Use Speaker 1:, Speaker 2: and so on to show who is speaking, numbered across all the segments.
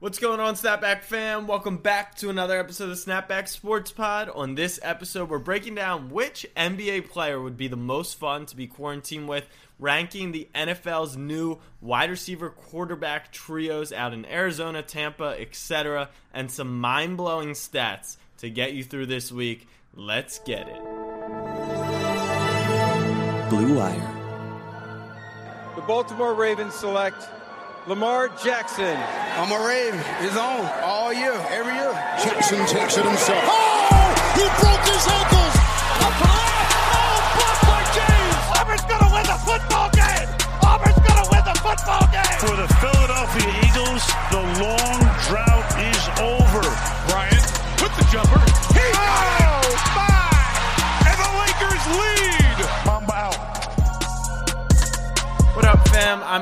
Speaker 1: What's going on, Snapback fam? Welcome back to another episode of Snapback Sports Pod. On this episode, we're breaking down which NBA player would be the most fun to be quarantined with, ranking the NFL's new wide receiver quarterback trios out in Arizona, Tampa, etc., and some mind blowing stats to get you through this week. Let's get it.
Speaker 2: Blue Wire.
Speaker 3: The Baltimore Ravens select Lamar Jackson.
Speaker 4: I'm a Raven. It's on all year, every year.
Speaker 5: Jackson takes it himself.
Speaker 6: Oh! He broke his ankles! Oh, blocked by James! Auburn's gonna win the football game! Auburn's gonna win the football game!
Speaker 7: For the Philadelphia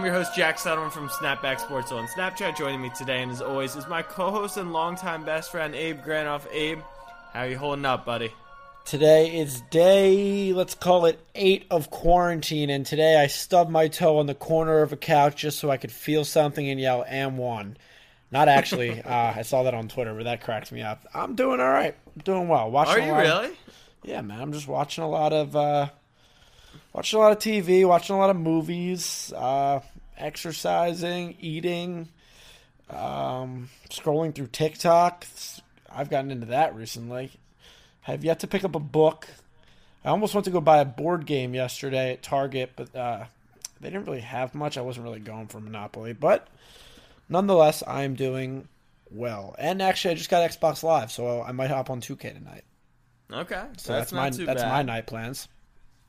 Speaker 1: your host, Jack Settleman from Snapback Sports on Snapchat. Joining me today, and as always, is my co host and longtime best friend, Abe Granoff. Abe, how are you holding up, buddy?
Speaker 8: Today is day, let's call it eight of quarantine, and today I stubbed my toe on the corner of a couch just so I could feel something and yell, "Am one." Not actually. uh, I saw that on Twitter, but that cracked me up. I'm doing all right. I'm doing well. Watching
Speaker 1: Are you
Speaker 8: lot of-
Speaker 1: really?
Speaker 8: yeah, man. I'm just watching a lot of, uh, watching a lot of TV, watching a lot of movies, uh, exercising, eating, um, scrolling through TikTok. I've gotten into that recently. Have yet to pick up a book. I almost went to go buy a board game yesterday at Target, but uh, they didn't really have much. I wasn't really going for Monopoly, but nonetheless, I'm doing well. And actually, I just got Xbox Live, so I might hop on 2K tonight.
Speaker 1: Okay.
Speaker 8: So
Speaker 1: that's,
Speaker 8: that's, my that's
Speaker 1: bad.
Speaker 8: my night plans.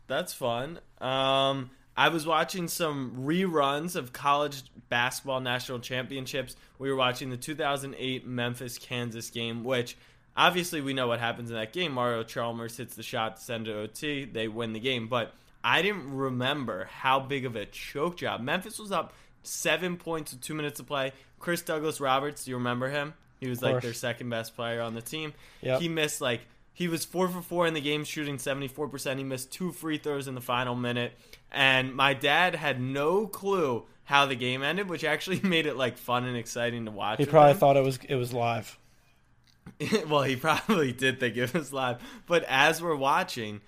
Speaker 1: That's fun. Um, I was watching some reruns of college basketball national championships. We were watching the 2008 Memphis Kansas game, which obviously we know what happens in that game. Mario Chalmers hits the shot to send it to OT. They win the game. But I didn't remember how big of a choke job. Memphis was up seven points with two minutes to play. Chris Douglas Roberts, do you remember him? He was like their second best player on the team.
Speaker 8: Yep.
Speaker 1: He missed like he was four for four in the game, shooting seventy four percent. He missed two free throws in the final minute, and my dad had no clue how the game ended, which actually made it like fun and exciting to watch.
Speaker 8: He probably thought it was it was live.
Speaker 1: well, he probably did think it was live. But as we're watching,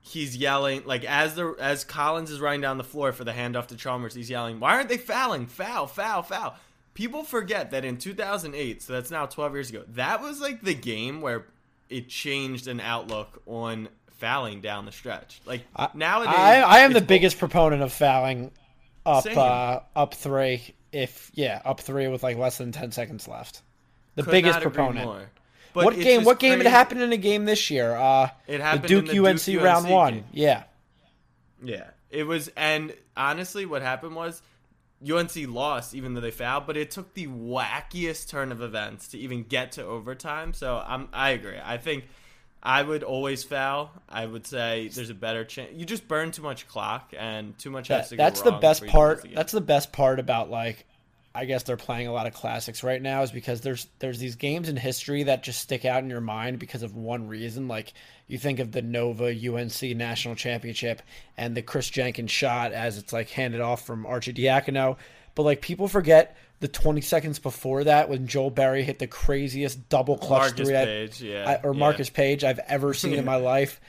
Speaker 1: he's yelling like as the as Collins is running down the floor for the handoff to Chalmers, he's yelling, "Why aren't they fouling? Foul, foul, foul!" People forget that in 2008, so that's now 12 years ago. That was like the game where it changed an outlook on fouling down the stretch. Like nowadays,
Speaker 8: I, I am the biggest proponent of fouling up uh, up three. If yeah, up three with like less than ten seconds left. The
Speaker 1: could
Speaker 8: biggest proponent. what game? What game
Speaker 1: crazy-
Speaker 8: had happened in a game this year? Uh,
Speaker 1: It
Speaker 8: the
Speaker 1: happened
Speaker 8: Duke
Speaker 1: the
Speaker 8: UNC
Speaker 1: Duke
Speaker 8: round
Speaker 1: UNC
Speaker 8: one.
Speaker 1: game.
Speaker 8: Yeah,
Speaker 1: Yeah, it was, and honestly, what happened was UNC lost, even though they fouled. But it took the wackiest turn of events to even get to overtime. So I'm, I agree. I think I would always foul. I would say there's a better chance. You just burn too much clock, and too much has
Speaker 8: That-
Speaker 1: to go
Speaker 8: that's the best
Speaker 1: before you lose
Speaker 8: part. That's the best part about like, I guess they're playing a lot of classics right now is because there's there's these games in history that just stick out in your mind because of one reason. Like you think of the Nova UNC national championship and the Chris Jenkins shot as it's like handed off from Arcidiacono, but like people forget the 20 seconds before that when Joel Berry hit the craziest double clutch
Speaker 1: Marcus
Speaker 8: three I-
Speaker 1: yeah,
Speaker 8: I- or
Speaker 1: yeah.
Speaker 8: Marcus Paige I've ever seen in my life.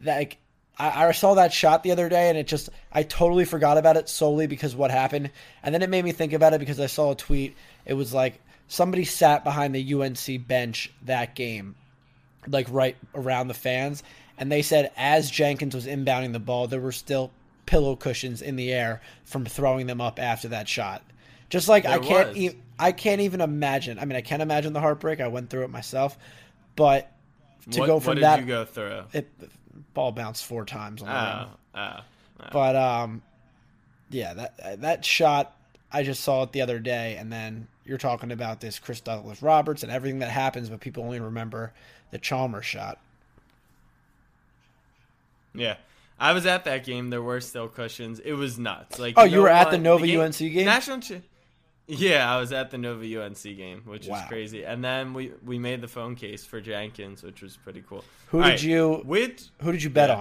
Speaker 8: That like, I, I saw that shot the other day and it just I totally forgot about it solely because what happened, and then it made me think about it because I saw a tweet. It was like somebody sat behind the UNC bench that game, like right around the fans, and they said as Jenkins was inbounding the ball, there were still pillow cushions in the air from throwing them up after that shot. Just like I can't, e- I can't even imagine. I mean, I can't imagine the heartbreak. I went through it myself, but to
Speaker 1: what,
Speaker 8: go from that,
Speaker 1: you go through?
Speaker 8: it ball bounced four times on.
Speaker 1: Oh, oh, oh.
Speaker 8: But um, yeah, that that shot I just saw it the other day, and then you're talking about this Chris Douglas Roberts and everything that happens, but people only remember the Chalmers shot.
Speaker 1: Yeah. I was at that game. There were still cushions. It was nuts. Like
Speaker 8: Oh, you were at the Nova UNC game?
Speaker 1: National. Ch- yeah, I was at the Nova UNC game, which
Speaker 8: Wow.
Speaker 1: is crazy. And then we we made the phone case for Jenkins, which was pretty cool.
Speaker 8: Who
Speaker 1: All
Speaker 8: did
Speaker 1: right,
Speaker 8: you-
Speaker 1: Which
Speaker 8: Who did you bet
Speaker 1: Yeah.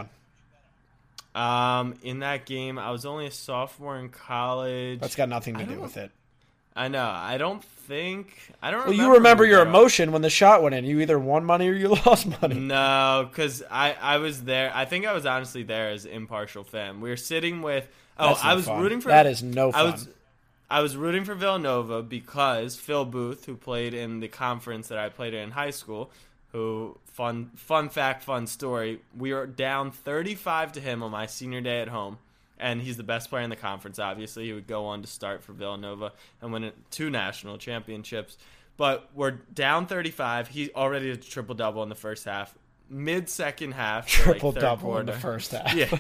Speaker 8: on?
Speaker 1: um in that game, I was only a sophomore in college.
Speaker 8: That's got nothing to do with it.
Speaker 1: I know. I don't think. I don't.
Speaker 8: Well,
Speaker 1: remember
Speaker 8: you remember your emotion when the shot went in. You either won money or you lost money.
Speaker 1: No, because I, I was there. I think I was honestly there as impartial fan. We were sitting with. Oh,
Speaker 8: That's
Speaker 1: I was
Speaker 8: fun.
Speaker 1: rooting for.
Speaker 8: That is no fun.
Speaker 1: I was. I was rooting for Villanova because Phil Booth, who played in the conference that I played in in high school, who fun fun fact, fun story. We were down thirty five to him on my senior day at home. And he's the best player in the conference. Obviously, he would go on to start for Villanova and win two national championships. But we're down 35. He already did a triple double in the first half. Mid second half, like
Speaker 8: Triple
Speaker 1: third
Speaker 8: double in the first half.
Speaker 1: Yeah.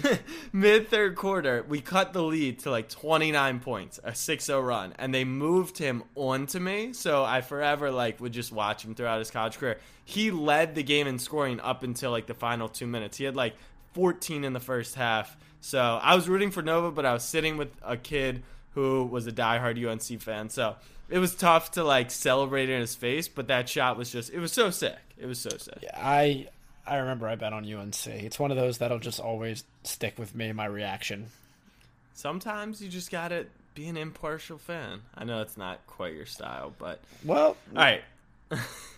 Speaker 1: Mid third quarter, we cut the lead to like 29 points, a 6-0 run, and they moved him onto me. So I forever like would just watch him throughout his college career. He led the game in scoring up until like the final 2 minutes. He had like 14 in the first half. So I was rooting for Nova, but I was sitting with a kid who was a diehard UNC fan. So it was tough to like celebrate in his face, but that shot was just it was so sick. It was so sick.
Speaker 8: Yeah, I I remember I bet on UNC. It's one of those that'll just always stick with me. My reaction.
Speaker 1: Sometimes you just gotta be an impartial fan. I know it's not quite your style, but
Speaker 8: Well,
Speaker 1: all right.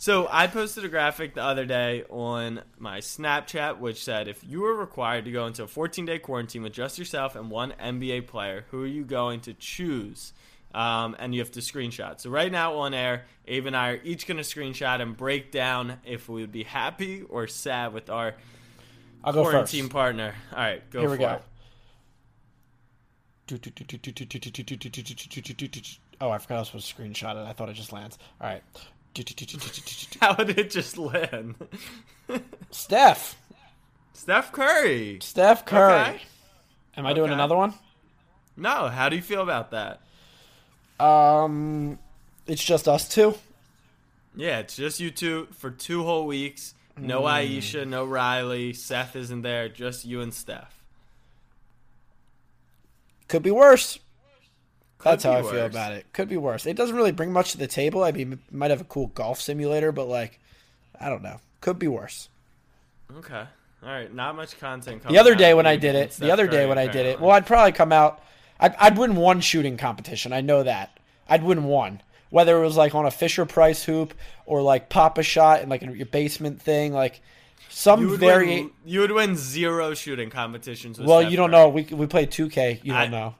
Speaker 1: so I posted a graphic the other day on my Snapchat, which said if you were required to go into a 14-day quarantine with just yourself and one NBA player, who are you going to choose? Um, and you have to screenshot. So right now on air, Abe and I are each going to screenshot and break down if we would be happy or sad with our
Speaker 8: I'll go first.
Speaker 1: quarantine partner. All right, go
Speaker 8: Here
Speaker 1: for
Speaker 8: we go.
Speaker 1: it.
Speaker 8: Oh, I forgot I was supposed to screenshot it. I thought it just lands. All right.
Speaker 1: How did it just land?
Speaker 8: Steph.
Speaker 1: Steph Curry.
Speaker 8: Steph Curry.
Speaker 1: Okay.
Speaker 8: Am I doing
Speaker 1: Okay.
Speaker 8: another one?
Speaker 1: No, how do you feel about that?
Speaker 8: Um, it's just us two.
Speaker 1: Yeah, it's just you two for two whole weeks. No
Speaker 8: Hmm.
Speaker 1: Ayesha, no Riley. Seth isn't there. Just you and Steph.
Speaker 8: Could be worse. That's
Speaker 1: Could
Speaker 8: how I feel about it. Could be worse. It doesn't really bring much to the table. I mean, might have a cool golf simulator, but like, I don't know. Could be worse.
Speaker 1: Okay. All right. Not much content.
Speaker 8: The other day when I did it, the other day when I did it, well, I'd probably come out. I'd, I'd win one shooting competition. I know that. I'd win one. Whether it was like on a Fisher Price hoop or like pop a shot in like your basement thing, like some
Speaker 1: you would
Speaker 8: variation.
Speaker 1: win, you would win zero shooting competitions.
Speaker 8: Well,
Speaker 1: Steph
Speaker 8: you don't
Speaker 1: Curry.
Speaker 8: know. We we played 2K. You don't
Speaker 1: I-
Speaker 8: know.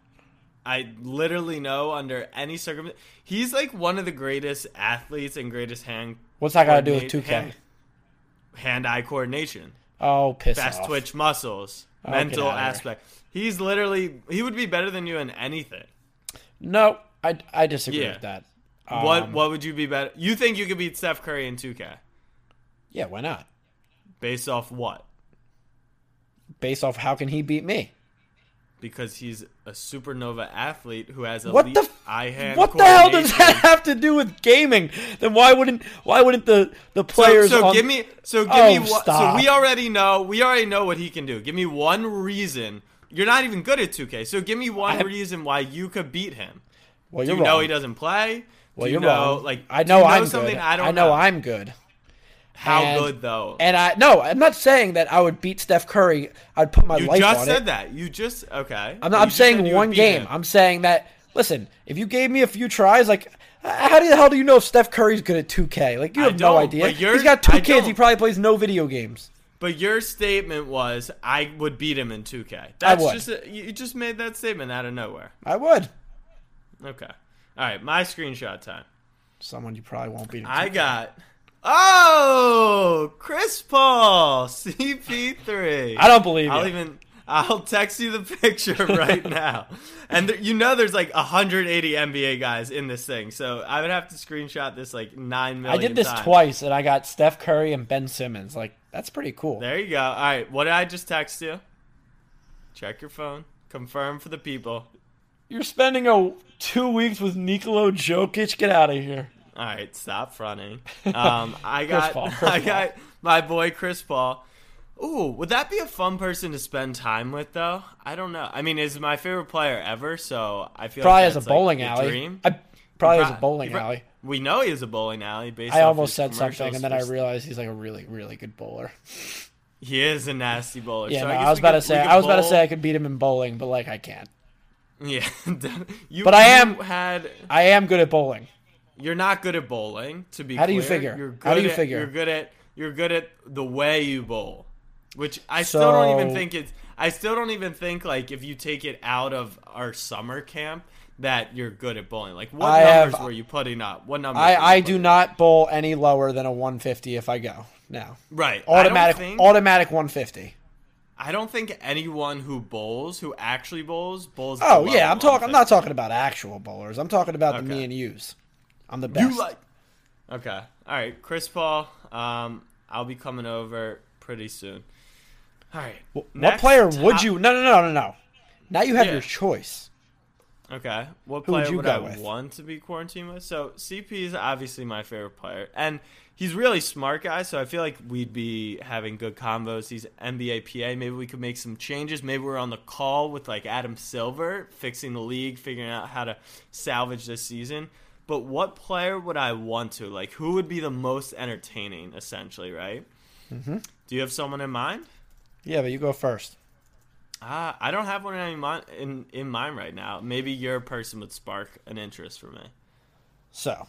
Speaker 1: I literally know under any circumstance. He's like one of the greatest athletes and greatest hand.
Speaker 8: What's that got to do with 2K?
Speaker 1: Hand, hand-eye coordination.
Speaker 8: Oh, piss
Speaker 1: fast
Speaker 8: off.
Speaker 1: twitch muscles,
Speaker 8: Oh,
Speaker 1: mental aspect. He's literally he would be better than you in anything.
Speaker 8: No, I, I disagree
Speaker 1: Yeah.
Speaker 8: with that.
Speaker 1: what
Speaker 8: Um,
Speaker 1: what would you be better? You think you could beat Steph Curry in 2K
Speaker 8: Yeah, why not?
Speaker 1: based off what?
Speaker 8: Based off how can he beat me?
Speaker 1: Because he's a supernova athlete who has elite
Speaker 8: What the
Speaker 1: eye hand.
Speaker 8: What the hell does that have to do with gaming? Then why wouldn't why wouldn't the the
Speaker 1: So,
Speaker 8: players
Speaker 1: so
Speaker 8: on
Speaker 1: give me so give
Speaker 8: Oh,
Speaker 1: me what so we already know we already know what he can do. Give me one reason. You're not even good at 2K. So give me one
Speaker 8: I-
Speaker 1: reason why you could beat him.
Speaker 8: Well,
Speaker 1: Do you know he doesn't play?
Speaker 8: Well,
Speaker 1: do you
Speaker 8: you're
Speaker 1: know
Speaker 8: wrong.
Speaker 1: like
Speaker 8: I know
Speaker 1: you
Speaker 8: I'm
Speaker 1: something
Speaker 8: good.
Speaker 1: I don't
Speaker 8: know,
Speaker 1: know.
Speaker 8: I'm good.
Speaker 1: How
Speaker 8: and-
Speaker 1: good though?
Speaker 8: And I no, I'm not saying that I would beat Steph Curry. I'd put my
Speaker 1: You
Speaker 8: life
Speaker 1: You
Speaker 8: just
Speaker 1: said
Speaker 8: it.
Speaker 1: that. You just okay.
Speaker 8: I'm not. I'm saying one game.
Speaker 1: him.
Speaker 8: I'm saying that. Listen, if you gave me a few tries, like, how do the hell do you know if Steph Curry's good at 2K? Like, you have no idea. He's got two
Speaker 1: I
Speaker 8: kids. He
Speaker 1: don't.
Speaker 8: probably plays no video games.
Speaker 1: But your statement was I would beat him in 2K. That's
Speaker 8: would.
Speaker 1: just a, you just made that statement out of nowhere.
Speaker 8: I would.
Speaker 1: Okay. All right, my screenshot time.
Speaker 8: Someone you probably won't beat. in
Speaker 1: I
Speaker 8: 2K.
Speaker 1: got Oh, Chris Paul, CP3.
Speaker 8: I don't believe
Speaker 1: I'll
Speaker 8: you.
Speaker 1: even I'll text you the picture right now. And th- you know there's like 180 NBA guys in this thing. So I would have to screenshot this like 9
Speaker 8: I did this
Speaker 1: times.
Speaker 8: twice, and I got Steph Curry and Ben Simmons. Like, that's pretty cool.
Speaker 1: There you go. All right, what did I just text you? Check your phone. Confirm for the people.
Speaker 8: You're spending a two weeks with Nikola Jokic. Get out of here.
Speaker 1: All right, stop fronting. Um, I got
Speaker 8: Paul, Chris
Speaker 1: I
Speaker 8: Paul.
Speaker 1: got my boy Chris Paul. Ooh, would that be a fun person to spend time with though? I don't know. I mean, is my favorite player ever, so I feel
Speaker 8: Probably
Speaker 1: like
Speaker 8: has a
Speaker 1: like,
Speaker 8: bowling
Speaker 1: the
Speaker 8: alley.
Speaker 1: Dream.
Speaker 8: I probably has
Speaker 1: Pro-
Speaker 8: a bowling alley.
Speaker 1: We know he has a bowling alley. Based
Speaker 8: I almost said something, and then I realized he's like a really, really good bowler.
Speaker 1: he is a nasty bowler.
Speaker 8: Yeah,
Speaker 1: so
Speaker 8: no,
Speaker 1: I,
Speaker 8: I was about
Speaker 1: could-
Speaker 8: to say I was about to say I could beat him in bowling, but like I can't.
Speaker 1: Yeah, you,
Speaker 8: But I am-
Speaker 1: had.
Speaker 8: I am good at bowling.
Speaker 1: You're not good at bowling. To be
Speaker 8: How do you figure?
Speaker 1: You're good
Speaker 8: How do you
Speaker 1: at-
Speaker 8: figure?
Speaker 1: You're good at. You're good at the way you bowl, which I still don't even think it's. I still don't even think like if you take it out of our summer camp that you're good at bowling. Like what
Speaker 8: I have-
Speaker 1: numbers were you putting up? What numbers?
Speaker 8: I, I do not bowl any lower than a 150 if I go now.
Speaker 1: Right.
Speaker 8: Automatic,
Speaker 1: think,
Speaker 8: automatic 150.
Speaker 1: I don't think anyone who bowls, who actually bowls, bowls.
Speaker 8: Oh yeah, I'm talking. I'm not talking about actual bowlers. I'm talking about the me and yous. I'm the best.
Speaker 1: You like. Okay. All right, Chris Paul. Um, I'll be coming over pretty soon. All right.
Speaker 8: what
Speaker 1: next
Speaker 8: player would
Speaker 1: top-
Speaker 8: you? No, no, no, no, no. Now you have
Speaker 1: Yeah.
Speaker 8: your choice.
Speaker 1: Okay. What
Speaker 8: Who would
Speaker 1: player
Speaker 8: you
Speaker 1: would,
Speaker 8: go
Speaker 1: I
Speaker 8: with?
Speaker 1: want to be quarantined with? So CP is obviously my favorite player, and he's really smart guy. So I feel like we'd be having good combos. He's NBA PA. Maybe we could make some changes. Maybe we're on the call with like Adam Silver, fixing the league, figuring out how to salvage this season. But what player would I want to like? Who would be the most entertaining? Essentially, right? Mm-hmm. Do you have someone in mind?
Speaker 8: Yeah, but you go first.
Speaker 1: Uh, I don't have one in mind, in in mind right now. Maybe your person would spark an interest for me.
Speaker 8: So,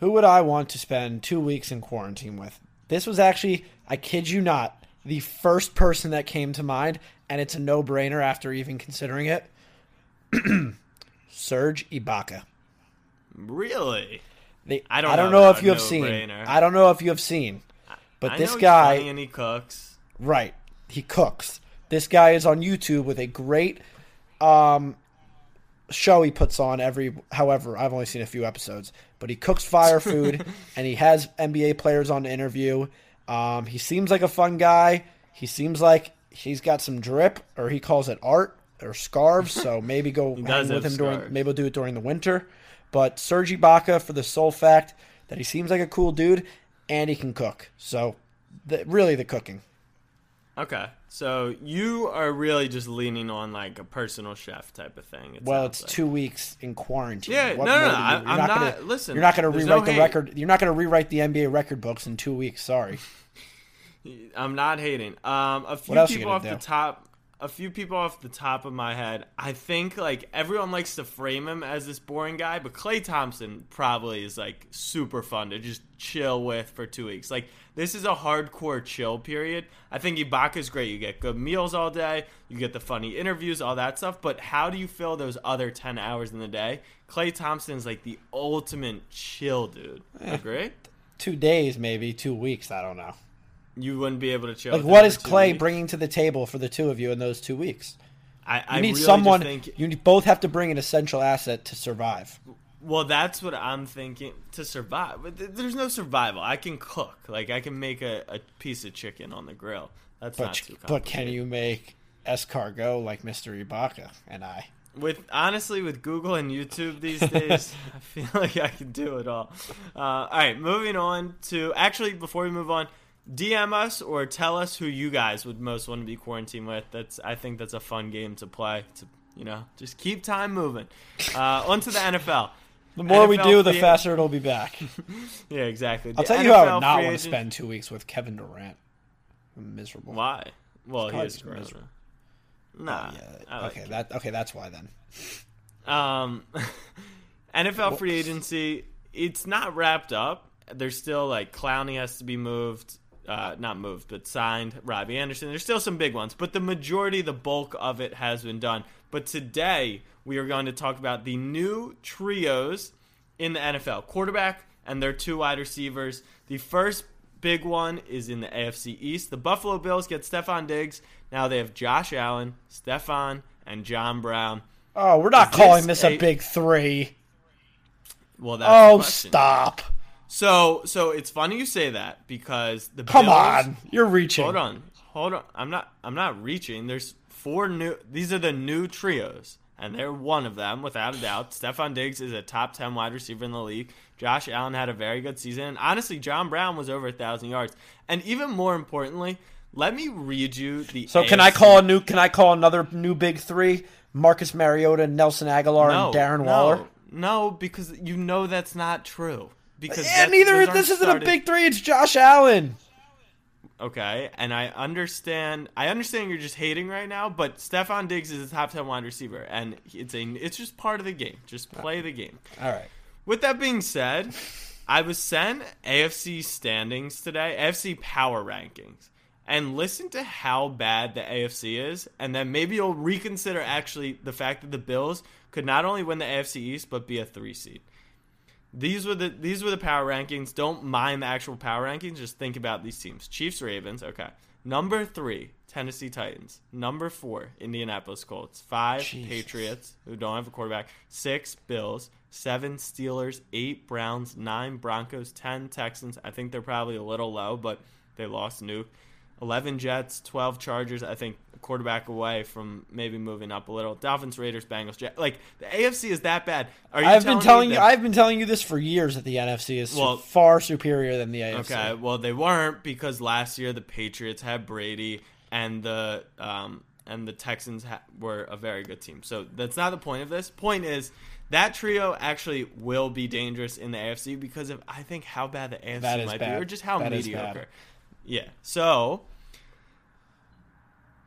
Speaker 8: who would I want to spend two weeks in quarantine with? This was actually, I kid you not, the first person that came to mind, and it's a no brainer after even considering it. Serge Ibaka.
Speaker 1: Really?
Speaker 8: They,
Speaker 1: I don't
Speaker 8: I don't
Speaker 1: know
Speaker 8: know if you have seen.
Speaker 1: brainer.
Speaker 8: I don't know if you have seen. But
Speaker 1: I
Speaker 8: this guy,
Speaker 1: and he cooks.
Speaker 8: right? He cooks. This guy is on YouTube with a great um, show he puts on every. However, I've only seen a few episodes, but he cooks fire food and he has NBA players on to interview. Um, he seems like a fun guy. He seems like he's got some drip, or he calls it art or scarves. So maybe go hang with him during. Maybe we'll do it during the winter. But Serge Ibaka for the sole fact that he seems like a cool dude and he can cook. So, the, really, the cooking.
Speaker 1: Okay, so you are really just leaning on like a personal chef type of thing. it
Speaker 8: Well, it's
Speaker 1: like.
Speaker 8: two weeks in quarantine.
Speaker 1: Yeah,
Speaker 8: What
Speaker 1: no, no, no, I-
Speaker 8: you're
Speaker 1: I'm
Speaker 8: gonna,
Speaker 1: not- listen,
Speaker 8: you're not going to rewrite
Speaker 1: no
Speaker 8: the
Speaker 1: hate.
Speaker 8: record. You're not going to rewrite the NBA record books in two weeks. Sorry.
Speaker 1: I'm not hating. Um, a few
Speaker 8: What else you
Speaker 1: people
Speaker 8: gonna
Speaker 1: off the top, a few people off the top of my head. I think like everyone likes to frame him as this boring guy, but Klay Thompson probably is like super fun to just chill with for two weeks. Like this is a hardcore chill period. I think Ibaka's great. You get good meals all day. You get the funny interviews, all that stuff. But how do you fill those other ten hours in the day? Klay Thompson is like the ultimate chill dude. Eh. Agree?
Speaker 8: Two days, maybe two weeks. I don't know.
Speaker 1: You wouldn't be able to chill.
Speaker 8: Like, what is Klay
Speaker 1: weeks.
Speaker 8: bringing to the table for the two of you in those two weeks?
Speaker 1: I,
Speaker 8: You need
Speaker 1: really
Speaker 8: someone.
Speaker 1: Think,
Speaker 8: You both have to bring an essential asset to survive.
Speaker 1: well, that's what I'm thinking to survive. But there's no survival. I can cook. Like I can make a, a piece of chicken on the grill. That's not
Speaker 8: But
Speaker 1: too
Speaker 8: but can you make escargot like Mr. Ibaka and I?
Speaker 1: With honestly, with Google and YouTube these days, I feel like I can do it all. Uh, all right, moving on to actually before we move on, DM us or tell us who you guys would most want to be quarantined with. That's I think that's a fun game to play. To you know, just keep time moving. Uh, on to the NFL.
Speaker 8: The more we do, the faster it'll be back.
Speaker 1: Yeah, exactly.
Speaker 8: I'll
Speaker 1: The
Speaker 8: tell you how I would not want to spend two weeks with Kevin Durant. I'm miserable.
Speaker 1: Why? Well, he is
Speaker 8: miserable.
Speaker 1: Nah.
Speaker 8: Yeah.
Speaker 1: Like
Speaker 8: okay.
Speaker 1: it.
Speaker 8: That okay. That's why then.
Speaker 1: Um, NFL free agency, it's not wrapped up. There's still like Clowney has to be moved, uh, not moved, but signed. Robbie Anderson. There's still some big ones, but the majority, the bulk of it has been done. But today we are going to talk about the new trios in the NFL: quarterback and their two wide receivers. The first big one is in the AFC East. The Buffalo Bills get Stefon Diggs. Now they have Josh Allen, Stephon, and John Brown.
Speaker 8: Oh, we're not
Speaker 1: Is
Speaker 8: calling
Speaker 1: this
Speaker 8: this a,
Speaker 1: a-
Speaker 8: big three.
Speaker 1: Well, that's
Speaker 8: Oh, stop!
Speaker 1: So, so it's funny you say that because the
Speaker 8: Come
Speaker 1: Bills,
Speaker 8: on, you're reaching.
Speaker 1: Hold on, hold on. I'm not. I'm not reaching. There's four new. These are the new trios. and they're one of them without a doubt. Stefon Diggs is a top 10 wide receiver in the league. Josh Allen had a very good season. And honestly, John Brown was over a 1,000 yards. And even more importantly, let me read you the.
Speaker 8: So can I call a new? Can I call another new big three? Marcus Mariota, Nelson Agholor,
Speaker 1: no,
Speaker 8: and Darren
Speaker 1: no,
Speaker 8: Waller.
Speaker 1: No, because you know that's not true. Because
Speaker 8: And neither. This isn't a big three. It's Josh Allen.
Speaker 1: Okay, and I understand. I understand you're just hating right now, but Stefon Diggs is a top ten wide receiver, and it's a. It's just part of the game. Just play the game.
Speaker 8: All right.
Speaker 1: With that being said, I was sent AFC standings today, AFC power rankings, and listen to how bad the AFC is, and then maybe you'll reconsider actually the fact that the Bills could not only win the AFC East but be a three seed. These were the these were the power rankings. Don't mind the actual power rankings. Just think about these teams: Chiefs, Ravens. Okay, number three, Tennessee Titans. Number four, Indianapolis Colts. Five,
Speaker 8: Jesus.
Speaker 1: Patriots, who don't have a quarterback. Six, Bills. Seven, Steelers. Eight, Browns. Nine, Broncos. Ten, Texans. I think they're probably a little low, but they lost Nuke. Eleven, Jets. Twelve, Chargers. I think a quarterback away from maybe moving up a little. Dolphins, Raiders, Bengals. Jet. Like the AFC is that bad. Are you
Speaker 8: I've been telling you.
Speaker 1: that-
Speaker 8: I've been telling you this for years that the NFC is
Speaker 1: Well-
Speaker 8: far superior than the AFC.
Speaker 1: Okay, well they weren't because last year the Patriots had Brady and the um, and the Texans ha- were a very good team. So that's not the point of this. Point is that trio actually will be dangerous in the AFC because of I think how bad the AFC might
Speaker 8: bad.
Speaker 1: be or just how
Speaker 8: That is
Speaker 1: mediocre. Yeah. So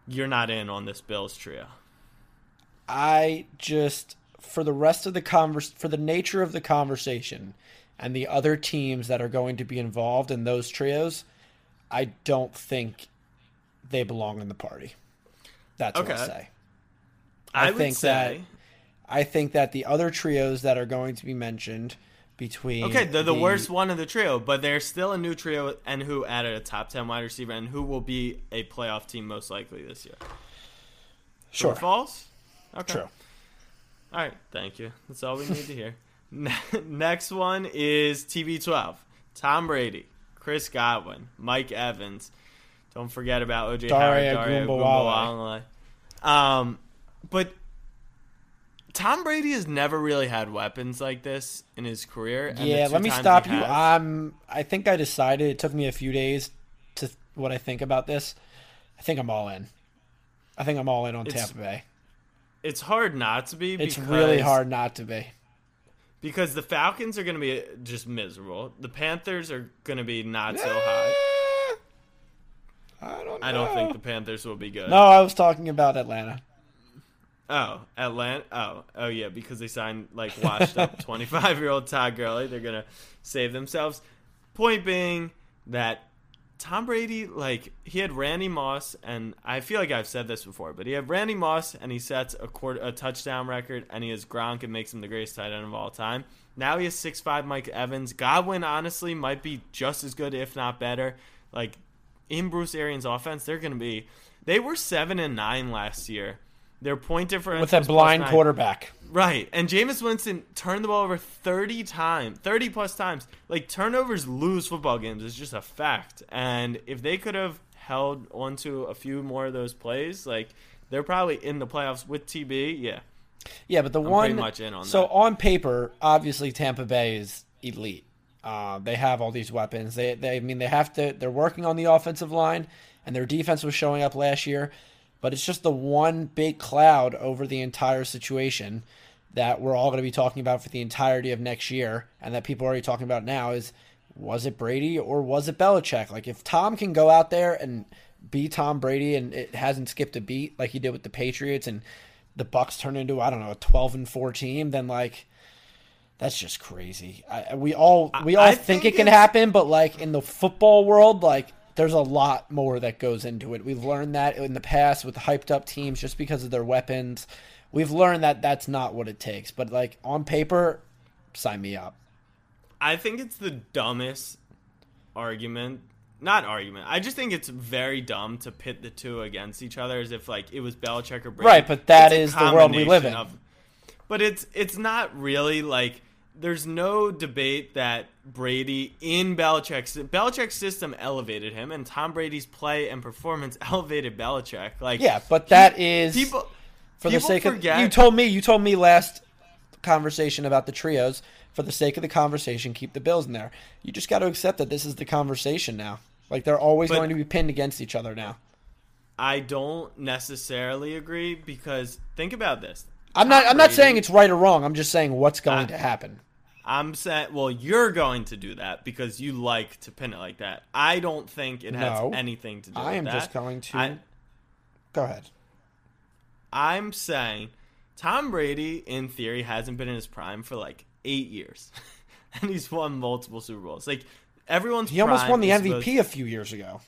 Speaker 1: you're not in on this Bills trio.
Speaker 8: I just for the rest of the converse for the nature of the conversation and the other teams that are going to be involved in those trios, I don't think they belong in the party. That's what I say.
Speaker 1: I,
Speaker 8: I
Speaker 1: would
Speaker 8: think
Speaker 1: say
Speaker 8: I think that the other trios that are going to be mentioned between
Speaker 1: Okay, they're the, worst one of the trio, but they're still a new trio, and who added a top ten wide receiver, and who will be a playoff team most likely this year.
Speaker 8: Sure.
Speaker 1: false? Okay.
Speaker 8: True.
Speaker 1: All right, thank you. That's all we need to hear. Next one is TB12. Tom Brady, Chris Godwin, Mike Evans. Don't forget about OJ
Speaker 8: Daria
Speaker 1: Howard, Daria. Um, but Tom Brady has never really had weapons like this in his career.
Speaker 8: Yeah, let me stop you.
Speaker 1: has-
Speaker 8: Um, I think I decided. It took me a few days to what I think about this. I think I'm all in. I think I'm all in on
Speaker 1: It's
Speaker 8: Tampa Bay.
Speaker 1: it's hard not to be.
Speaker 8: It's really hard not to be.
Speaker 1: because the Falcons are going to be just miserable. The Panthers are going to be not so hot.
Speaker 8: I don't. Know.
Speaker 1: I don't think the Panthers will be good.
Speaker 8: No, I was talking about Atlanta.
Speaker 1: Oh, Atlanta. Oh, oh yeah, because they signed like washed up twenty five year old Todd Gurley. They're gonna save themselves. Point being that Tom Brady, like he had Randy Moss, and I feel like I've said this before, but he had Randy Moss, and he sets a quarter, a touchdown record, and he has Gronk and makes him the greatest tight end of all time. Now he has six five Mike Evans. Godwin honestly might be just as good, if not better. Like in Bruce Arians' offense, they're going to be. They were seven and nine last year. Their point difference
Speaker 8: with a blind quarterback.
Speaker 1: Right, and Jameis Winston turned the ball over thirty times, thirty plus times. Like turnovers lose football games. It's just a fact. And if they could have held onto a few more of those plays, like they're probably in the playoffs with TB. Yeah,
Speaker 8: Yeah, but the
Speaker 1: I'm
Speaker 8: one
Speaker 1: much in on
Speaker 8: so
Speaker 1: that.
Speaker 8: on paper, obviously Tampa Bay is elite. Uh, they have all these weapons. They, they, I mean, they have to. They're working on the offensive line, and their defense was showing up last year. But it's just the one big cloud over the entire situation that we're all going to be talking about for the entirety of next year, and that people are already talking about now is was it Brady or was it Belichick? Like if Tom can go out there and be Tom Brady and it hasn't skipped a beat like he did with the Patriots and the Bucks turn into I don't know a twelve and four team, then like that's just crazy. I, we all we all
Speaker 1: I
Speaker 8: think,
Speaker 1: think
Speaker 8: it can happen, but like in the football world, like there's a lot more that goes into it. We've learned that in the past with hyped up teams just because of their weapons. We've learned that that's not what it takes. But like on paper, sign me up.
Speaker 1: I think it's the dumbest argument. Not argument. I just think it's very dumb to pit the two against each other as if like it was Belichick or Brady.
Speaker 8: Right, but that
Speaker 1: It's
Speaker 8: is the world we live in.
Speaker 1: but it's it's not really like there's no debate that Brady in Belichick's Belichick's system elevated him, and Tom Brady's play and performance elevated Belichick. Like
Speaker 8: Yeah, but
Speaker 1: he-
Speaker 8: that is
Speaker 1: people.
Speaker 8: For the
Speaker 1: People
Speaker 8: sake
Speaker 1: forget-
Speaker 8: of you told me you told me last conversation about the trios. For the sake of the conversation, keep the Bills in there. You just got to accept that this is the conversation now. Like they're always
Speaker 1: But-
Speaker 8: going to be pinned against each other now.
Speaker 1: I don't necessarily agree because think about this.
Speaker 8: I'm not. I'm not saying it's right or wrong. I'm just saying what's going
Speaker 1: I-
Speaker 8: to happen.
Speaker 1: I'm saying, well, you're going to do that because you like to pin it like that. I don't think it has
Speaker 8: No.
Speaker 1: anything to do.
Speaker 8: I am
Speaker 1: that.
Speaker 8: just going to.
Speaker 1: I,
Speaker 8: Go ahead.
Speaker 1: I'm saying Tom Brady, in theory, hasn't been in his prime for like eight years, and he's won multiple Super Bowls. Like everyone's
Speaker 8: He almost won the MVP
Speaker 1: supposed-
Speaker 8: a few years ago.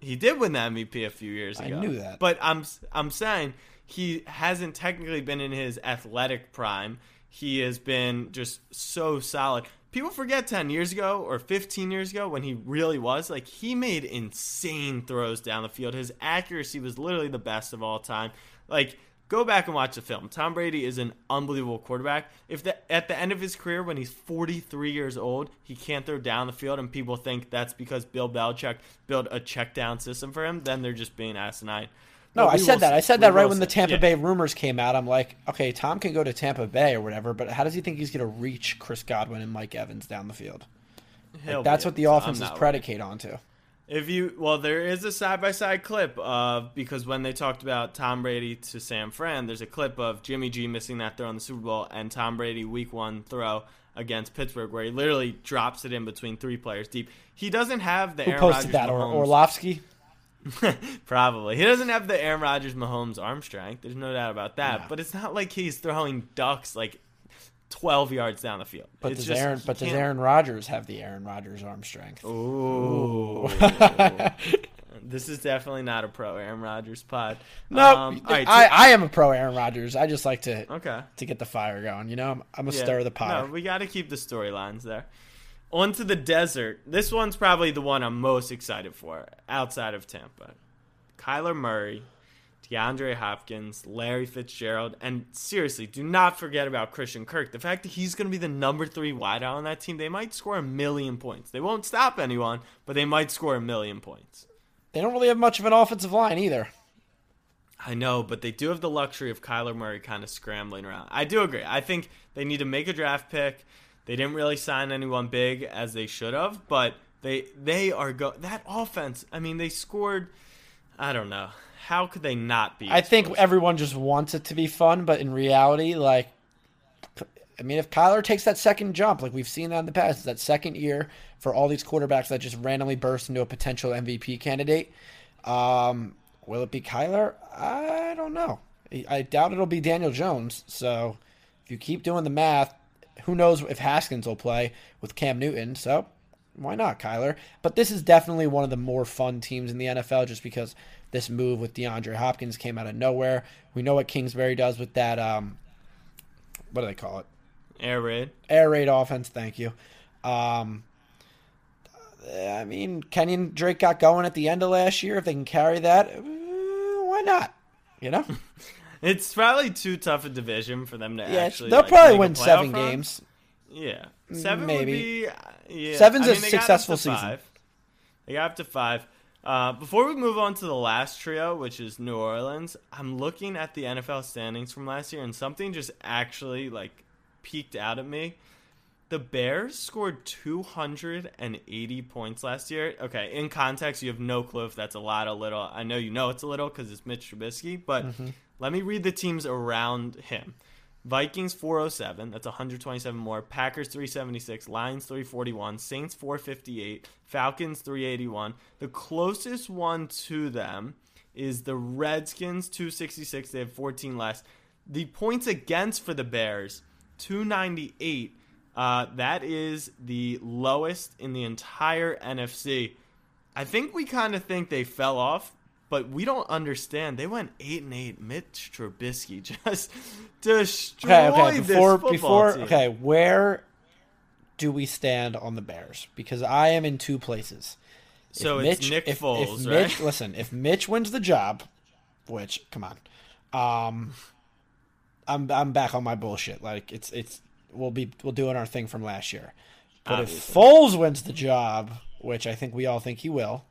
Speaker 1: He did win the MVP a few years ago.
Speaker 8: I knew that.
Speaker 1: But I'm I'm saying he hasn't technically been in his athletic prime. He has been just so solid. People forget 10 years ago or 15 years ago when he really was like he made insane throws down the field. His accuracy was literally the best of all time. Like go back and watch the film. Tom Brady is an unbelievable quarterback. If the, at the end of his career when he's 43 years old, he can't throw down the field and people think that's because Bill Belichick built a check down system for him, then they're just being asinine.
Speaker 8: No, I said that.
Speaker 1: see.
Speaker 8: I said
Speaker 1: We
Speaker 8: that right when the. Tampa
Speaker 1: Yeah.
Speaker 8: Bay rumors came out. I'm like, okay, Tom can go to Tampa Bay or whatever, but how does he think he's going to reach Chris Godwin and Mike Evans down the field? That's what the offense is predicated onto.
Speaker 1: If you well, there is a side by side clip of because when they talked about Tom Brady to Sam Fran, there's a clip of Jimmy G missing that throw in the Super Bowl and Tom Brady week one throw against Pittsburgh where he literally drops it in between three players deep. He doesn't have the
Speaker 8: Who
Speaker 1: Aaron
Speaker 8: posted
Speaker 1: Rodgers
Speaker 8: that? Or Orlovsky?
Speaker 1: Probably. He doesn't have the Aaron Rodgers Mahomes arm strength. There's no doubt about that.
Speaker 8: No.
Speaker 1: But it's not like he's throwing ducks like 12 yards down the field.
Speaker 8: But
Speaker 1: it's
Speaker 8: does
Speaker 1: just,
Speaker 8: Aaron? But does Aaron Rodgers have the Aaron Rodgers arm strength?
Speaker 1: Ooh. this is definitely not a pro Aaron Rodgers pod.
Speaker 8: No,
Speaker 1: Um, right, so-
Speaker 8: I, I am a pro Aaron Rodgers. I just like to
Speaker 1: okay.
Speaker 8: to get the fire going. You know, I'm, I'm a
Speaker 1: Yeah.
Speaker 8: stir of the pot.
Speaker 1: No, we got to keep the storylines there. On to the desert. This one's probably the one I'm most excited for outside of Tampa. Kyler Murray, DeAndre Hopkins, Larry Fitzgerald, and seriously, do not forget about Christian Kirk. The fact that he's going to be the number three wideout on that team, they might score a million points. They won't stop anyone, but they might score a million points.
Speaker 8: They don't really have much of an offensive line either.
Speaker 1: I know, but they do have the luxury of Kyler Murray kind of scrambling around. I do agree. I think they need to make a draft pick. They didn't really sign anyone big as they should have, but they they are go that offense. I mean, they scored. I don't know how could they not be.
Speaker 8: I think everyone just wants it to be fun, but in reality, like, I mean, if Kyler takes that second jump, like we've seen that in the past, that second year for all these quarterbacks that just randomly burst into a potential MVP candidate, um, will it be Kyler? I don't know. I doubt it'll be Daniel Jones. So if you keep doing the math, who knows if Haskins will play with Cam Newton? So why not Kyler? But this is definitely one of the more fun teams in the NFL just because this move with DeAndre Hopkins came out of nowhere. We know what Kingsbury does with that um what do they call it?
Speaker 1: air raid.
Speaker 8: Air raid offense, thank you. Um I mean, Kenyan Drake got going at the end of last year. If they can carry that, uh, why not? You know?
Speaker 1: It's probably too tough a division for them to
Speaker 8: Yeah,
Speaker 1: actually.
Speaker 8: they'll
Speaker 1: like,
Speaker 8: probably win seven
Speaker 1: run.
Speaker 8: games.
Speaker 1: Yeah, seven
Speaker 8: Maybe.
Speaker 1: would be. uh, Yeah,
Speaker 8: Seven's
Speaker 1: I
Speaker 8: a
Speaker 1: mean, up
Speaker 8: successful season.
Speaker 1: Five. They got up to five. Uh, before we move on to the last trio, which is New Orleans, I'm looking at the NFL standings from last year, and something just actually like peeked out at me. The Bears scored 280 points last year. Okay, in context, you have no clue if that's a lot or little. I know you know it's a little because it's Mitch Trubisky, but
Speaker 8: Mm-hmm.
Speaker 1: Let me read the teams around him. Vikings 407, that's 127 more. Packers 376, Lions 341, Saints 458, Falcons 381. The closest one to them is the Redskins 266, they have 14 less. The points against for the Bears 298. Uh, that is the lowest in the entire NFC. I think we kind of think they fell off, but we don't understand. They went eight and eight. Mitch Trubisky just destroyed
Speaker 8: Okay, okay. Before before
Speaker 1: team.
Speaker 8: okay, where do we stand on the Bears? Because I am in two places. If
Speaker 1: So it's Nick
Speaker 8: if,
Speaker 1: Foles,
Speaker 8: if
Speaker 1: right?
Speaker 8: Mitch, listen, if Mitch wins the job, which come on, um, I'm I'm back on my bullshit. Like it's it's we'll be we'll doing our thing from last year. But if
Speaker 1: Obviously.
Speaker 8: Foles wins the job, which I think we all think he will,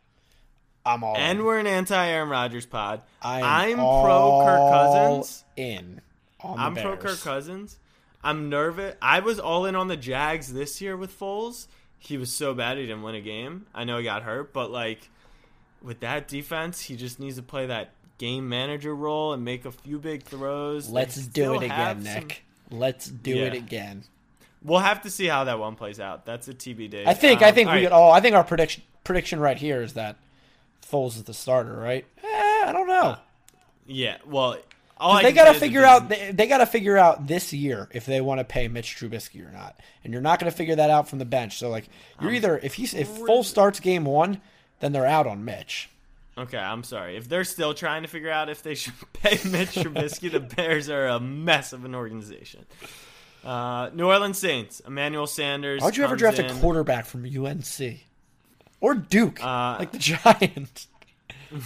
Speaker 8: I'm all
Speaker 1: and
Speaker 8: in.
Speaker 1: we're an anti Aaron Rodgers pod.
Speaker 8: I am
Speaker 1: I'm pro Kirk Cousins.
Speaker 8: In. On the
Speaker 1: I'm pro Kirk Cousins. I'm nervous. I was all in on the Jags this year with Foles. He was so bad he didn't win a game. I know he got hurt, but like with that defense, he just needs to play that game manager role and make a few big throws.
Speaker 8: Let's do it again,
Speaker 1: some-
Speaker 8: Nick. Let's do it again.
Speaker 1: We'll have to see how that one plays out. That's a TBD.
Speaker 8: I think I
Speaker 1: Um,
Speaker 8: think we
Speaker 1: right.
Speaker 8: could all I think our prediction prediction right here is that Foles is the starter, right? Eh, I don't know.
Speaker 1: Yeah, well, all I
Speaker 8: they got to figure out they, they got to figure out this year if they want to pay Mitch Trubisky or not, and you're not going to figure that out from the bench. So like you're either if he's if Foles starts game one, then they're out on Mitch.
Speaker 1: Okay, I'm sorry. If they're still trying to figure out if they should pay Mitch Trubisky, the Bears are a mess of an organization. Uh, New Orleans Saints, Emmanuel Sanders.
Speaker 8: How'd you ever draft
Speaker 1: in.
Speaker 8: a quarterback from UNC or Duke
Speaker 1: Uh,
Speaker 8: like the Giant.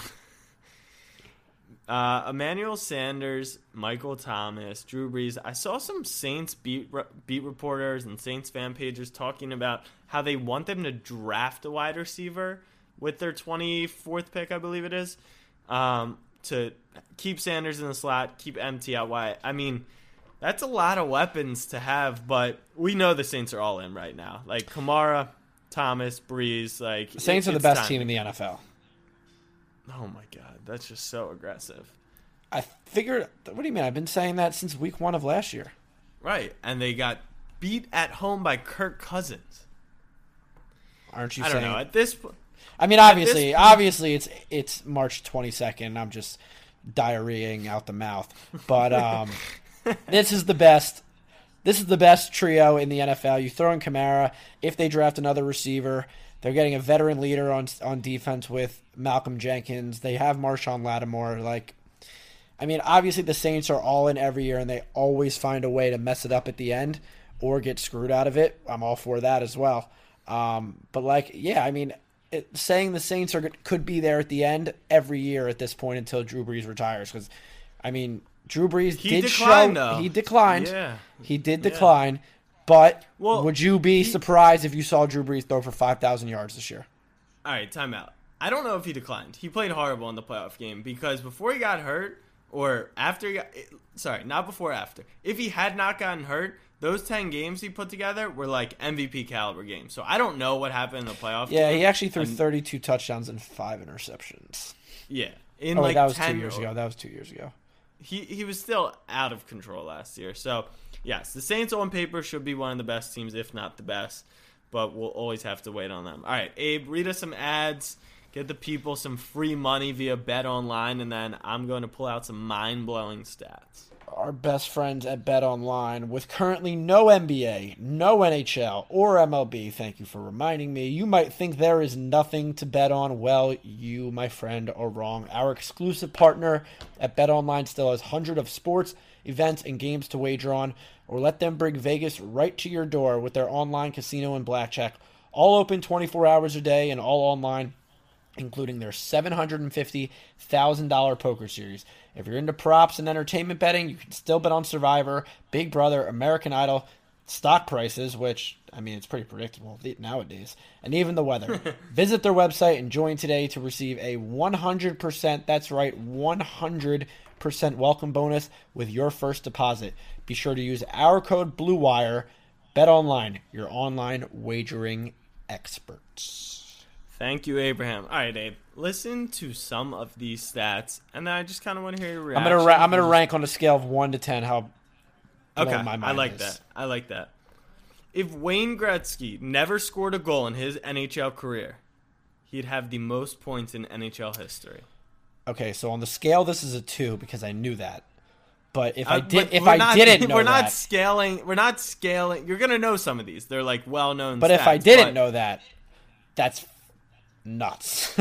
Speaker 1: Uh, Emmanuel Sanders, Michael Thomas, Drew Brees. I saw some Saints beat re- beat reporters and Saints fan pages talking about how they want them to draft a wide receiver with their 24th pick, I believe it is, um, to keep Sanders in the slot, keep MT out wide. I mean, that's a lot of weapons to have, but we know the Saints are all in right now. Like Kamara, Thomas, Brees. Like
Speaker 8: The Saints
Speaker 1: it-
Speaker 8: are the best
Speaker 1: time.
Speaker 8: team in the NFL.
Speaker 1: Oh my god, that's just so aggressive.
Speaker 8: I figured. What do you mean? I've been saying that since week one of last year.
Speaker 1: Right, and they got beat at home by Kirk Cousins.
Speaker 8: Aren't you
Speaker 1: I don't
Speaker 8: saying?
Speaker 1: know. At this point,
Speaker 8: I mean, obviously,
Speaker 1: this-
Speaker 8: obviously, it's it's March twenty second. I'm just diarrheaing out the mouth, but um, this is the best. This is the best trio in the NFL. You throw in Kamara. If they draft another receiver, they're getting a veteran leader on on defense with Malcolm Jenkins. They have Marshon Lattimore. Like, I mean, obviously, the Saints are all in every year, and they always find a way to mess it up at the end or get screwed out of it. I'm all for that as well. Um, but like, yeah, I mean, it, saying the Saints are could be there at the end every year at this point until Drew Brees retires, because I mean, Drew Brees
Speaker 1: He
Speaker 8: did
Speaker 1: declined,
Speaker 8: show
Speaker 1: though.
Speaker 8: he declined.
Speaker 1: Yeah.
Speaker 8: He did decline, but
Speaker 1: Well,
Speaker 8: would you be surprised if you saw Drew Brees throw for five thousand yards this year?
Speaker 1: all right, timeout. I don't know if he declined. He played horrible in the playoff game because before he got hurt, or after he got, sorry, not before after. If he had not gotten hurt, those ten games he put together were like MVP caliber games. So I don't know what happened in the playoff.
Speaker 8: Yeah, he actually threw
Speaker 1: And-
Speaker 8: thirty-two touchdowns and five interceptions.
Speaker 1: Yeah, in
Speaker 8: Oh, wait,
Speaker 1: like
Speaker 8: that was two
Speaker 1: 10
Speaker 8: years ago. That was two years ago.
Speaker 1: He he was still out of control last year. So yes, the Saints on paper should be one of the best teams, if not the best. But we'll always have to wait on them. All right, Abe, read us some ads. Get the people some free money via Bet Online, and then I'm going to pull out some mind blowing stats.
Speaker 8: Our best friends at Bet Online with currently no NBA, no NHL, or MLB. Thank you for reminding me. You might think there is nothing to bet on. Well, you, my friend, are wrong. Our exclusive partner at Bet Online still has hundreds of sports, events, and games to wager on, or let them bring Vegas right to your door with their online casino and blackjack. All open 24 hours a day and all online including their $750,000 poker series. If you're into props and entertainment betting, you can still bet on Survivor, Big Brother, American Idol, stock prices, which, I mean, it's pretty predictable nowadays, and even the weather. Visit their website and join today to receive a 100%, that's right, 100% welcome bonus with your first deposit. Be sure to use our code BLUEWIRE. Bet Online, your online wagering experts.
Speaker 1: Thank you, Abraham. All right, Abe. Listen to some of these stats, and then I just kind of want to hear your
Speaker 8: I'm
Speaker 1: reaction.
Speaker 8: gonna ra- I'm gonna rank on a scale of one to ten how
Speaker 1: Okay, I like
Speaker 8: is.
Speaker 1: that. I like that. If Wayne Gretzky never scored a goal in his NHL career, he'd have the most points in NHL history.
Speaker 8: Okay, so on the scale, this is a two because I knew that. But if I
Speaker 1: Uh,
Speaker 8: did, if I
Speaker 1: not-
Speaker 8: didn't know
Speaker 1: we're not
Speaker 8: that,
Speaker 1: scaling. We're not scaling. You're gonna know some of these. They're like well known.
Speaker 8: but if I didn't know that, that's nuts.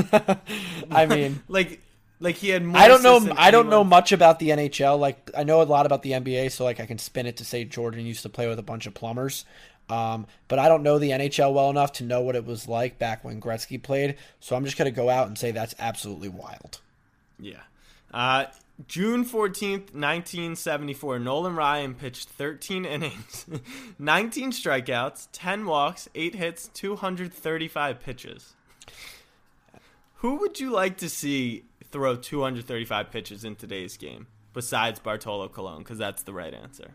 Speaker 8: I mean,
Speaker 1: like, like he had. More
Speaker 8: I don't know. I don't know much about the NHL. Like I know a lot about the NBA, so like I can spin it to say Jordan used to play with a bunch of plumbers. Um, but I don't know the NHL well enough to know what it was like back when Gretzky played. So I'm just gonna go out and say that's absolutely wild.
Speaker 1: Yeah. Uh, June 14th, 1974, Nolan Ryan pitched 13 innings, 19 strikeouts, 10 walks, 8 hits, 235 pitches. Who would you like to see throw 235 pitches in today's game besides Bartolo Colon? Because that's the right answer.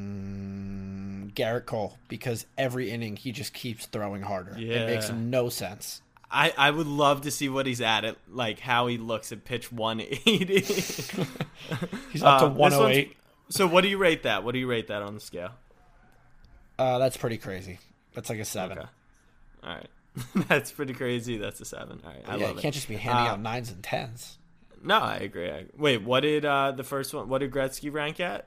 Speaker 8: Mm, Gerrit Cole, because every inning he just keeps throwing harder.
Speaker 1: Yeah.
Speaker 8: It makes no sense.
Speaker 1: I, I would love to see what he's at at like how he looks at pitch 180.
Speaker 8: He's up to
Speaker 1: Uh,
Speaker 8: 108.
Speaker 1: so what do you rate that? What do you rate that on the scale?
Speaker 8: Uh, that's pretty crazy. That's like a seven.
Speaker 1: Okay. All right. That's pretty crazy. That's a seven. All right. I
Speaker 8: yeah,
Speaker 1: love
Speaker 8: you can't just be handing
Speaker 1: Uh,
Speaker 8: out nines and tens.
Speaker 1: No, I agree. I, wait, what did uh, the first one? What did Gretzky rank at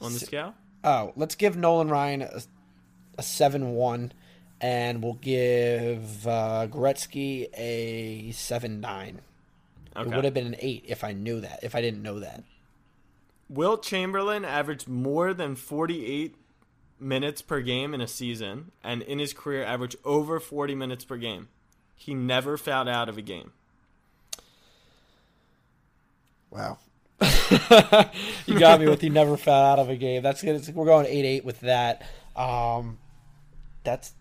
Speaker 1: on the
Speaker 8: Si-
Speaker 1: scale?
Speaker 8: Oh, let's give Nolan Ryan a, a seven one, and we'll give uh, Gretzky a seven nine. It would have been an eight if I knew that. If I didn't know that.
Speaker 1: Wilt Chamberlain averaged more than 48 minutes per game in a season, and in his career averaged over 40 minutes per game. He never fouled out of a game.
Speaker 8: Wow. you got me with he never fell out of a game. That's good. We're going eight eight with that. Um, that's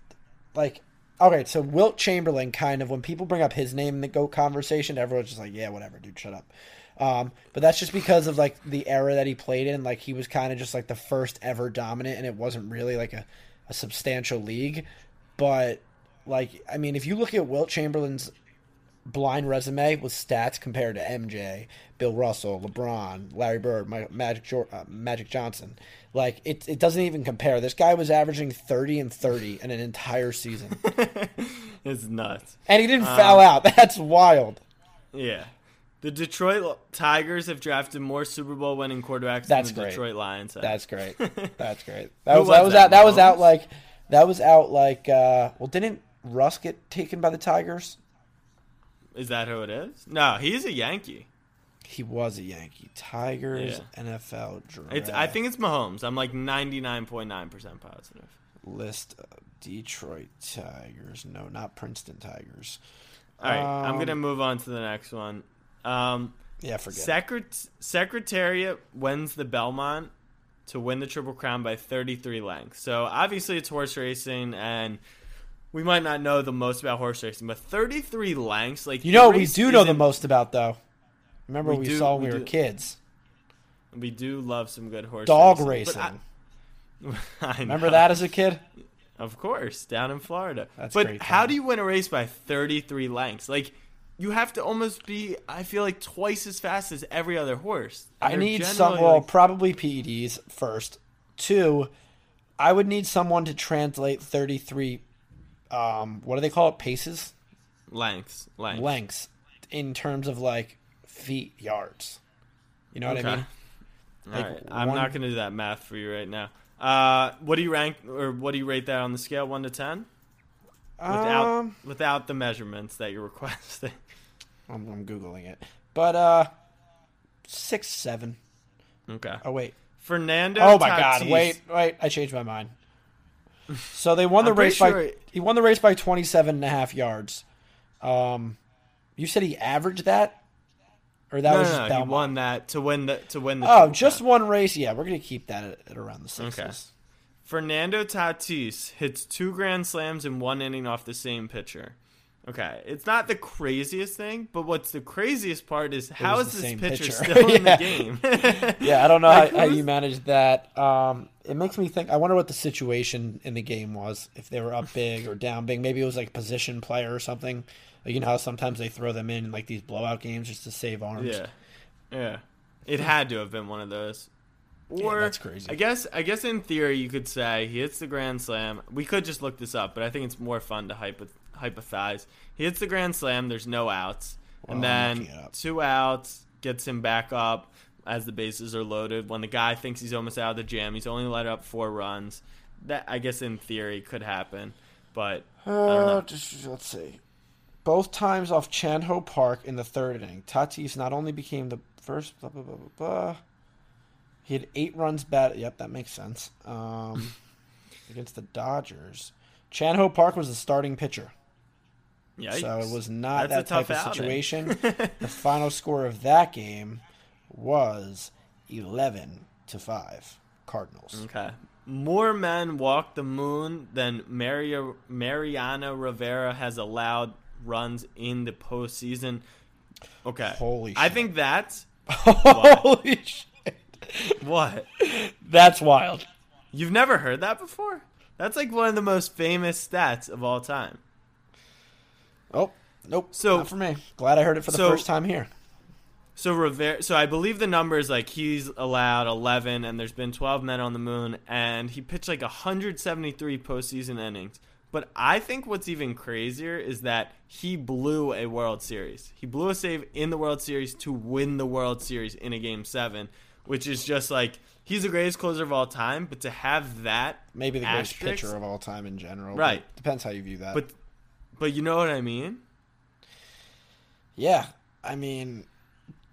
Speaker 8: like okay. So Wilt Chamberlain, kind of when people bring up his name in the goat conversation, everyone's just like, yeah, whatever, dude, shut up. Um, but that's just because of like the era that he played in. Like he was kind of just like the first ever dominant, and it wasn't really like a, a substantial league. But like, I mean, if you look at Wilt Chamberlain's blind resume with stats compared to MJ, Bill Russell, LeBron, Larry Bird, Magic uh, Magic Johnson. Like it, it doesn't even compare. This guy was averaging thirty and thirty in an entire season,
Speaker 1: It's nuts.
Speaker 8: and he didn't foul out. That's wild.
Speaker 1: Yeah. The Detroit Tigers have drafted more Super Bowl winning quarterbacks
Speaker 8: That's
Speaker 1: than the
Speaker 8: great.
Speaker 1: Detroit Lions. have.
Speaker 8: That's great. That's great. That was,
Speaker 1: was
Speaker 8: that was
Speaker 1: that,
Speaker 8: out. That was out like that was out like. uh Well, didn't Russ get taken by the Tigers?
Speaker 1: Is that who it is? No, he's a Yankee.
Speaker 8: He was a Yankee. Tigers NFL draft.
Speaker 1: It's. I think it's Mahomes. I'm like 99.9 percent positive.
Speaker 8: list of Detroit Tigers. No, not Princeton Tigers.
Speaker 1: All right, I'm
Speaker 8: Um,
Speaker 1: gonna move on to the next one. Um,
Speaker 8: Yeah, forget.
Speaker 1: Secret- Secretariat wins the Belmont to win the Triple Crown by 33 lengths. So obviously it's horse racing, and we might not know the most about horse racing, but 33 lengths, like
Speaker 8: You know what we do know the most about though. Remember
Speaker 1: We
Speaker 8: we,
Speaker 1: do-
Speaker 8: saw when
Speaker 1: we
Speaker 8: we, were
Speaker 1: do.
Speaker 8: kids.
Speaker 1: We do love some good horse
Speaker 8: Dog
Speaker 1: racing.
Speaker 8: racing.
Speaker 1: I- I
Speaker 8: Remember that as a kid?
Speaker 1: Of course, down in Florida.
Speaker 8: That's
Speaker 1: but how do you win a race by 33 lengths? Like, you have to almost be, I feel like, twice as fast as every other horse.
Speaker 8: I need some. Well,
Speaker 1: like-
Speaker 8: probably PEDs first. Two, I would need someone to translate thirty-three. Um, what do they call it? Paces,
Speaker 1: lengths. Lengths.
Speaker 8: lengths, in terms of like feet, yards. You know what
Speaker 1: Okay.
Speaker 8: I mean?
Speaker 1: All
Speaker 8: Like,
Speaker 1: right. I'm
Speaker 8: one-
Speaker 1: not going to do that math for you right now. Uh, what do you rank, or what do you rate that on the scale, 1 to 10? Without,
Speaker 8: Um,
Speaker 1: without the measurements that you're requesting.
Speaker 8: I'm, I'm googling it, but uh, six, seven.
Speaker 1: Okay.
Speaker 8: Oh wait.
Speaker 1: Fernando
Speaker 8: Oh my god! Wait, wait! I changed my mind. So they won the race by
Speaker 1: sure-
Speaker 8: he won the race by 27 and a half yards. Um, you said he averaged that, or that
Speaker 1: No,
Speaker 8: was
Speaker 1: no,
Speaker 8: just
Speaker 1: no, he won that to win the to win the.
Speaker 8: Oh, just
Speaker 1: Crown.
Speaker 8: one race. Yeah, we're gonna keep that at, at around the sixes.
Speaker 1: Okay. Fernando Tatis hits two grand slams in one inning off the same pitcher. Okay, it's not the craziest thing, but what's the craziest part is how is this pitcher,
Speaker 8: pitcher.
Speaker 1: still in the game?
Speaker 8: Yeah, I don't know
Speaker 1: Like,
Speaker 8: how, how you managed that. Um, it makes me think. I wonder what the situation in the game was. If they were up big or down big, maybe it was like a position player or something. Like, you know how sometimes they throw them in like these blowout games just to save arms.
Speaker 1: Yeah, yeah. It had to have been one of those. Or
Speaker 8: that's crazy.
Speaker 1: I guess I guess in theory you could say he hits the grand slam. We could just look this up, but I think it's more fun to hypo- hypothesize. He hits the grand slam. There's no outs, and
Speaker 8: Well, I'm
Speaker 1: then
Speaker 8: looking it up.
Speaker 1: two outs gets him back up as the bases are loaded. When the guy thinks he's almost out of the jam, he's only let up four runs. That I guess in theory could happen, but I don't
Speaker 8: Uh,
Speaker 1: know.
Speaker 8: just, let's see. Both times off Chan Ho Park in the third inning, Tatis not only became the first. Blah, blah, blah, blah, blah. He had eight runs bat. Yep, that makes sense. Um, against the Dodgers, Chan Ho Park was the starting pitcher,
Speaker 1: Yikes.
Speaker 8: so it was not
Speaker 1: That's
Speaker 8: that type
Speaker 1: tough
Speaker 8: of situation. the final score of that game was eleven to five, Cardinals.
Speaker 1: Okay. more men walk the moon than Maria, Mariano Rivera has allowed runs in the postseason. Okay.
Speaker 8: Holy
Speaker 1: I
Speaker 8: shit.
Speaker 1: think that's
Speaker 8: Holy shit.
Speaker 1: what?
Speaker 8: That's wild.
Speaker 1: You've never heard that before? That's like one of the most famous stats of all time.
Speaker 8: Oh, nope.
Speaker 1: So-
Speaker 8: not for me. Glad I heard it for the
Speaker 1: so-
Speaker 8: first time here.
Speaker 1: So Rivera, so I believe the number is like he's allowed 11, and there's been 12 men on the moon, and he pitched like 173 postseason innings. But I think what's even crazier is that he blew a World Series. He blew a save in the World Series to win the World Series in a Game Seven, which is just like he's the greatest closer of all time. But to have that,
Speaker 8: Maybe the greatest
Speaker 1: asterisk-
Speaker 8: pitcher of all time in general.
Speaker 1: Right.
Speaker 8: Depends how you view that.
Speaker 1: But but you know what I mean?
Speaker 8: yeah, I mean,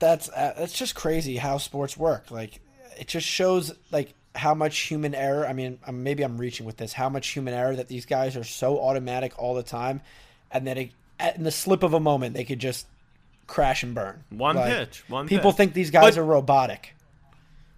Speaker 8: that's uh, that's just crazy how sports work. Like, it just shows like how much human error. I mean, um, maybe I'm reaching with this. How much human error that these guys are so automatic all the time, and that it, in the slip of a moment they could just crash and burn.
Speaker 1: One
Speaker 8: Like,
Speaker 1: pitch, one
Speaker 8: People
Speaker 1: pitch.
Speaker 8: think these guys
Speaker 1: But-
Speaker 8: are robotic.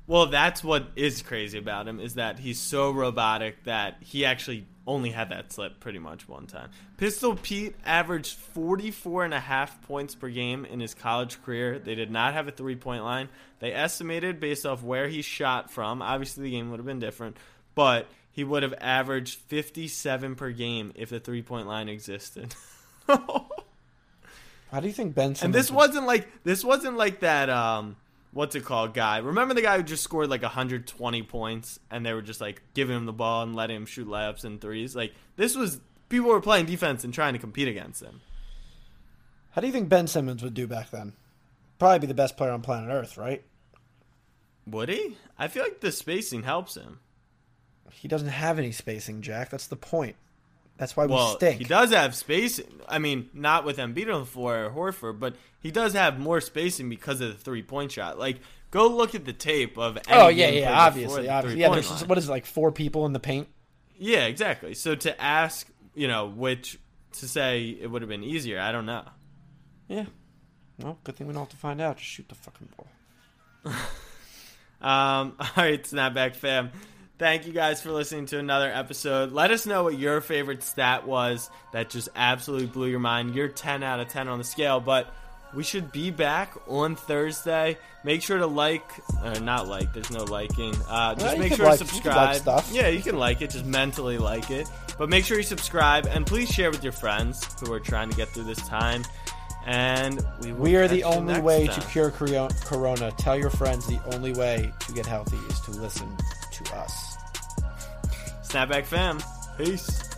Speaker 1: Well, that's what is crazy about him is that he's so robotic that he actually only had that slip pretty much one time. Pistol Pete averaged 44 and a half points per game in his college career. They did not have a three-point line. They estimated based off where he shot from. Obviously the game would have been different, but he would have averaged 57 per game if the three-point line existed.
Speaker 8: How do you think Ben?
Speaker 1: And this
Speaker 8: would-
Speaker 1: wasn't like this wasn't like that um what's it called guy. Remember the guy who just scored like 120 points and they were just like giving him the ball and letting him shoot layups and threes? Like this was people were playing defense and trying to compete against him.
Speaker 8: How do you think Ben Simmons would do back then? Probably be the best player on planet Earth, right?
Speaker 1: Would he? I feel like the spacing helps him.
Speaker 8: He doesn't have any spacing, Jack. That's the point. That's why we
Speaker 1: Well,
Speaker 8: stink.
Speaker 1: he does have spacing. I mean, not with Embiid on the floor or Horford, but he does have more spacing because of the three point shot. Like, go look at the tape of. Any
Speaker 8: Oh yeah, yeah, obviously, obviously. Yeah, there's
Speaker 1: line.
Speaker 8: what is it, like four people in the paint?
Speaker 1: Yeah, exactly. So to ask, you know, which to say it would have been easier, I don't know.
Speaker 8: Yeah. Well, good thing we don't have to find out. Just shoot the fucking ball.
Speaker 1: Um, all right, Snapback fam. Thank you guys for listening to another episode. Let us know what your favorite stat was that just absolutely blew your mind. You're 10 out of 10 on the scale, but we should be back on Thursday. Make sure to like, or not like, there's no liking. Uh, just
Speaker 8: you
Speaker 1: make sure
Speaker 8: like-
Speaker 1: to
Speaker 8: you like
Speaker 1: subscribe.
Speaker 8: stuff.
Speaker 1: Yeah, you can like it, just mentally like it. But make sure you subscribe and please share with your friends who are trying to get through this time. And we, will
Speaker 8: We are the only way
Speaker 1: time.
Speaker 8: to cure Corona. Tell your friends the only way to get healthy is to listen to us.
Speaker 1: Snapback fam. Peace.